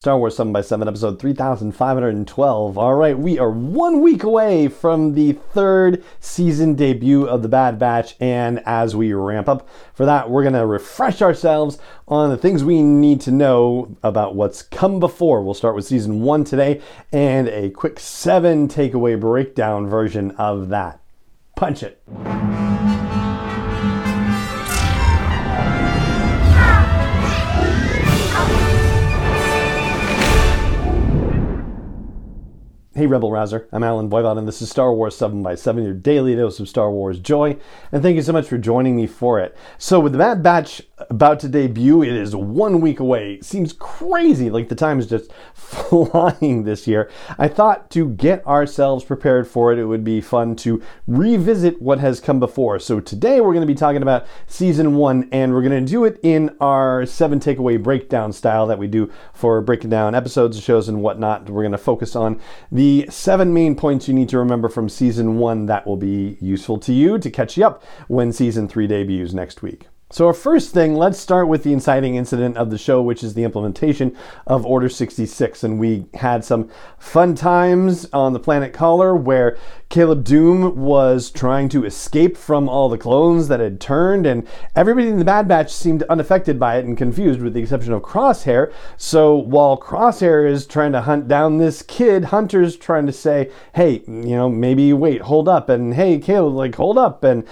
Star Wars 7 by 7 episode 3512. All right, we are one week away from the third season debut of The Bad Batch, and as we ramp up for that, we're going to refresh ourselves on the things we need to know about what's come before. We'll start with season 1 today and a quick 7 takeaway breakdown version of that. Punch it. Hey, Rebel Rouser. I'm Allen Voivod, and this is Star Wars 7 by 7 your daily dose of Star Wars joy. And thank you so much for joining me for it. So, with the Bad Batch about to debut, it is one week away. It seems crazy, like the time is just flying this year. I thought to get ourselves prepared for it, it would be fun to revisit what has come before. So, today we're going to be talking about season one, and we're going to do it in our seven takeaway breakdown style that we do for breaking down episodes, shows, and whatnot. We're going to focus on the seven main points you need to remember from season one that will be useful to you to catch you up when season three debuts next week. So, our first thing, let's start with the inciting incident of the show, which is the implementation of Order 66. And we had some fun times on the planet Kaller where Caleb Dume was trying to escape from all the clones that had turned, and everybody in the Bad Batch seemed unaffected by it and confused, with the exception of Crosshair. So, while Crosshair is trying to hunt down this kid, Hunter's trying to say, hey, you know, maybe wait, hold up, and hey, Caleb, like, hold up, and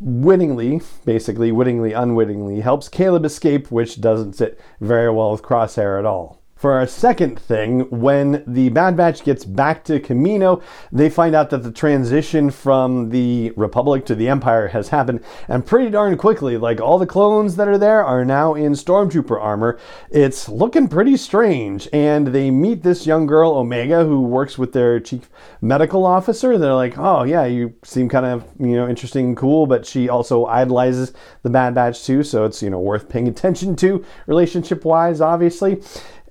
wittingly, basically, wittingly, unwittingly, helps Caleb escape, which doesn't sit very well with Crosshair at all. For our second thing, when the Bad Batch gets back to Kamino, they find out that the transition from the Republic to the Empire has happened, and pretty darn quickly. Like all the clones that are there are now in Stormtrooper armor. It's looking pretty strange, and they meet this young girl, Omega, who works with their chief medical officer. They're like, "Oh yeah, you seem kind of you know interesting and cool," but she also idolizes the Bad Batch too, so it's you know worth paying attention to relationship wise, obviously.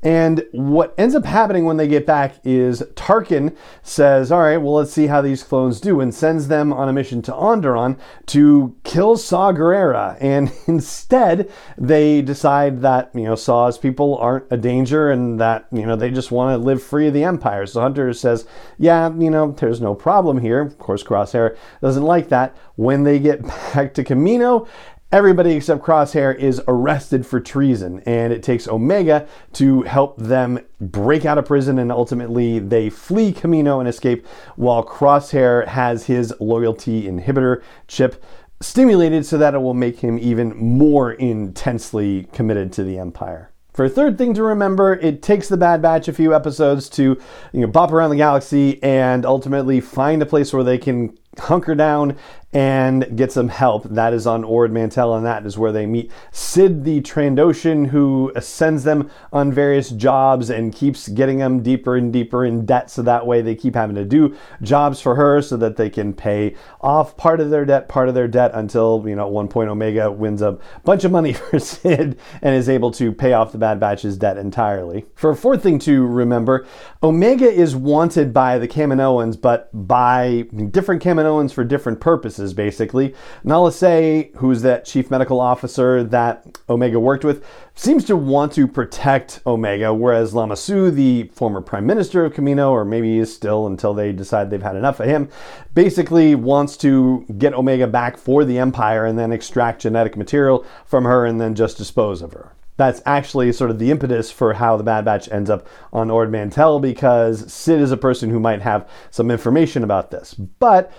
And what ends up happening when they get back is Tarkin says, All right, well, let's see how these clones do, and sends them on a mission to Onderon to kill Saw Gerrera. And instead, they decide that, you know, Saw's people aren't a danger and that, you know, they just want to live free of the Empire. So Hunter says, Yeah, you know, there's no problem here. Of course, Crosshair doesn't like that. When they get back to Kamino, Everybody except Crosshair is arrested for treason, and it takes Omega to help them break out of prison, and ultimately they flee Kamino and escape, while Crosshair has his loyalty inhibitor chip stimulated so that it will make him even more intensely committed to the Empire. For a third thing to remember, it takes the Bad Batch a few episodes to you know, bop around the galaxy and ultimately find a place where they can hunker down and get some help. That is on Ord Mantell, and that is where they meet Cid the Trandoshan, who sends them on various jobs and keeps getting them deeper and deeper in debt. So that way they keep having to do jobs for her so that they can pay off part of their debt, part of their debt until, you know, at one point Omega wins a bunch of money for Cid and is able to pay off the Bad Batch's debt entirely. For a fourth thing to remember, Omega is wanted by the Kaminoans, but by different Kaminoans for different purposes basically. Nala Se, who's that chief medical officer that Omega worked with, seems to want to protect Omega, whereas Lama Su, the former prime minister of Kamino, or maybe is still until they decide they've had enough of him, basically wants to get Omega back for the Empire and then extract genetic material from her and then just dispose of her that's actually sort of the impetus for how the Bad Batch ends up on Ord Mantell because Cid is a person who might have some information about this. But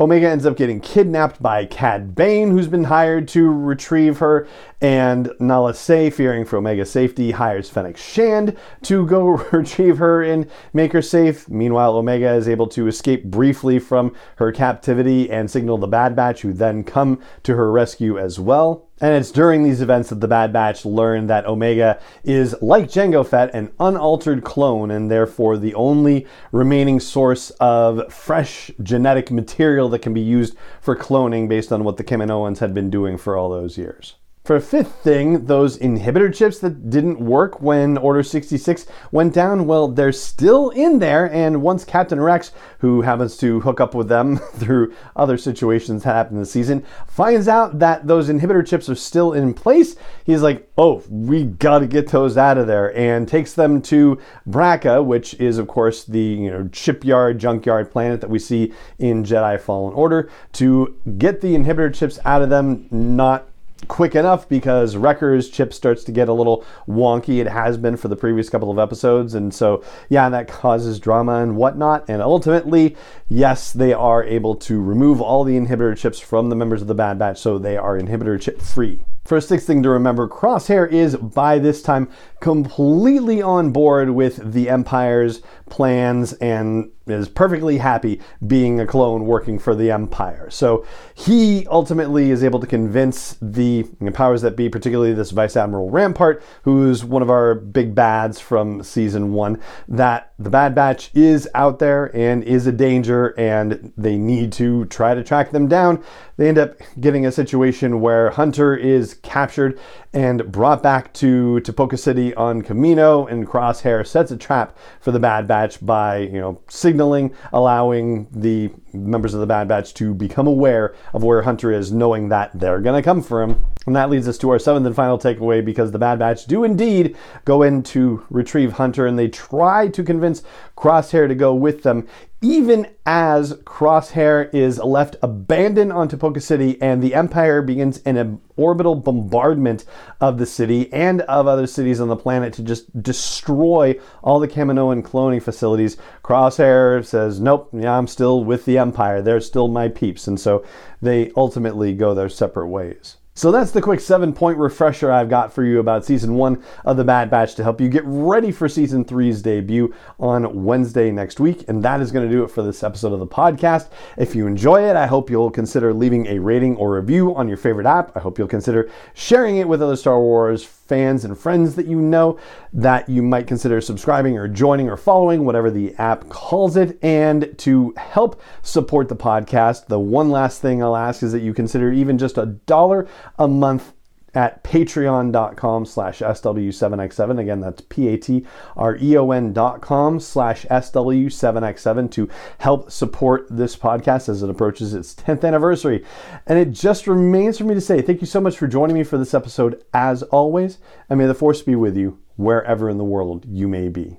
Omega ends up getting kidnapped by Cad Bane, who's been hired to retrieve her. And Nala Se, fearing for Omega's safety, hires Fennec Shand to go retrieve her and make her safe. Meanwhile, Omega is able to escape briefly from her captivity and signal the Bad Batch, who then come to her rescue as well. And it's during these events that the Bad Batch learn that Omega is, like Jango Fett, an unaltered clone and therefore the only remaining source of fresh genetic material that can be used for cloning based on what the Kaminoans had been doing for all those years. For a fifth thing, those inhibitor chips that didn't work when Order 66 went down, well, they're still in there. And once Captain Rex, who happens to hook up with them through other situations that happened this season, finds out that those inhibitor chips are still in place, he's like, oh, we gotta get those out of there, and takes them to Bracca, which is, of course, the you know shipyard, junkyard planet that we see in Jedi Fallen Order, to get the inhibitor chips out of them, not quick enough because Wrecker's chip starts to get a little wonky. It has been for the previous couple of episodes. And so, yeah, that causes drama and whatnot. And ultimately, yes, they are able to remove all the inhibitor chips from the members of the Bad Batch so they are inhibitor chip free. First sixth thing to remember Crosshair is by this time completely on board with the Empire's plans and is perfectly happy being a clone working for the Empire. So he ultimately is able to convince the powers that be, particularly this Vice Admiral Rampart, who's one of our big bads from season one, that the Bad Batch is out there and is a danger and they need to try to track them down. They end up getting a situation where Hunter is captured and brought back to Tipoca City on Kamino, and Crosshair sets a trap for the Bad Batch by, you know, signaling, allowing the members of the Bad Batch to become aware of where Hunter is, knowing that they're gonna come for him. And that leads us to our seventh and final takeaway because the Bad Batch do indeed go in to retrieve Hunter and they try to convince Crosshair to go with them, even as Crosshair is left abandoned on Tipoca City and the Empire begins an orbital bombardment of the city and of other cities on the planet to just destroy all the Kaminoan cloning facilities. Crosshair says, Nope, yeah, I'm still with the Empire. They're still my peeps. And so they ultimately go their separate ways. So that's the quick seven point refresher I've got for you about season one of The Bad Batch to help you get ready for season three's debut on Wednesday next week. And that is going to do it for this episode of the podcast. If you enjoy it, I hope you'll consider leaving a rating or review on your favorite app. I hope you'll consider sharing it with other Star Wars fans and friends that you know that you might consider subscribing or joining or following, whatever the app calls it. And to help support the podcast, the one last thing I'll ask is that you consider even just a dollar a month at patreon.com slash SW7X7. Again, that's P-A-T-R-E-O-N dot com slash SW7X7 to help support this podcast as it approaches its 10th anniversary. And it just remains for me to say thank you so much for joining me for this episode as always, and may the force be with you wherever in the world you may be.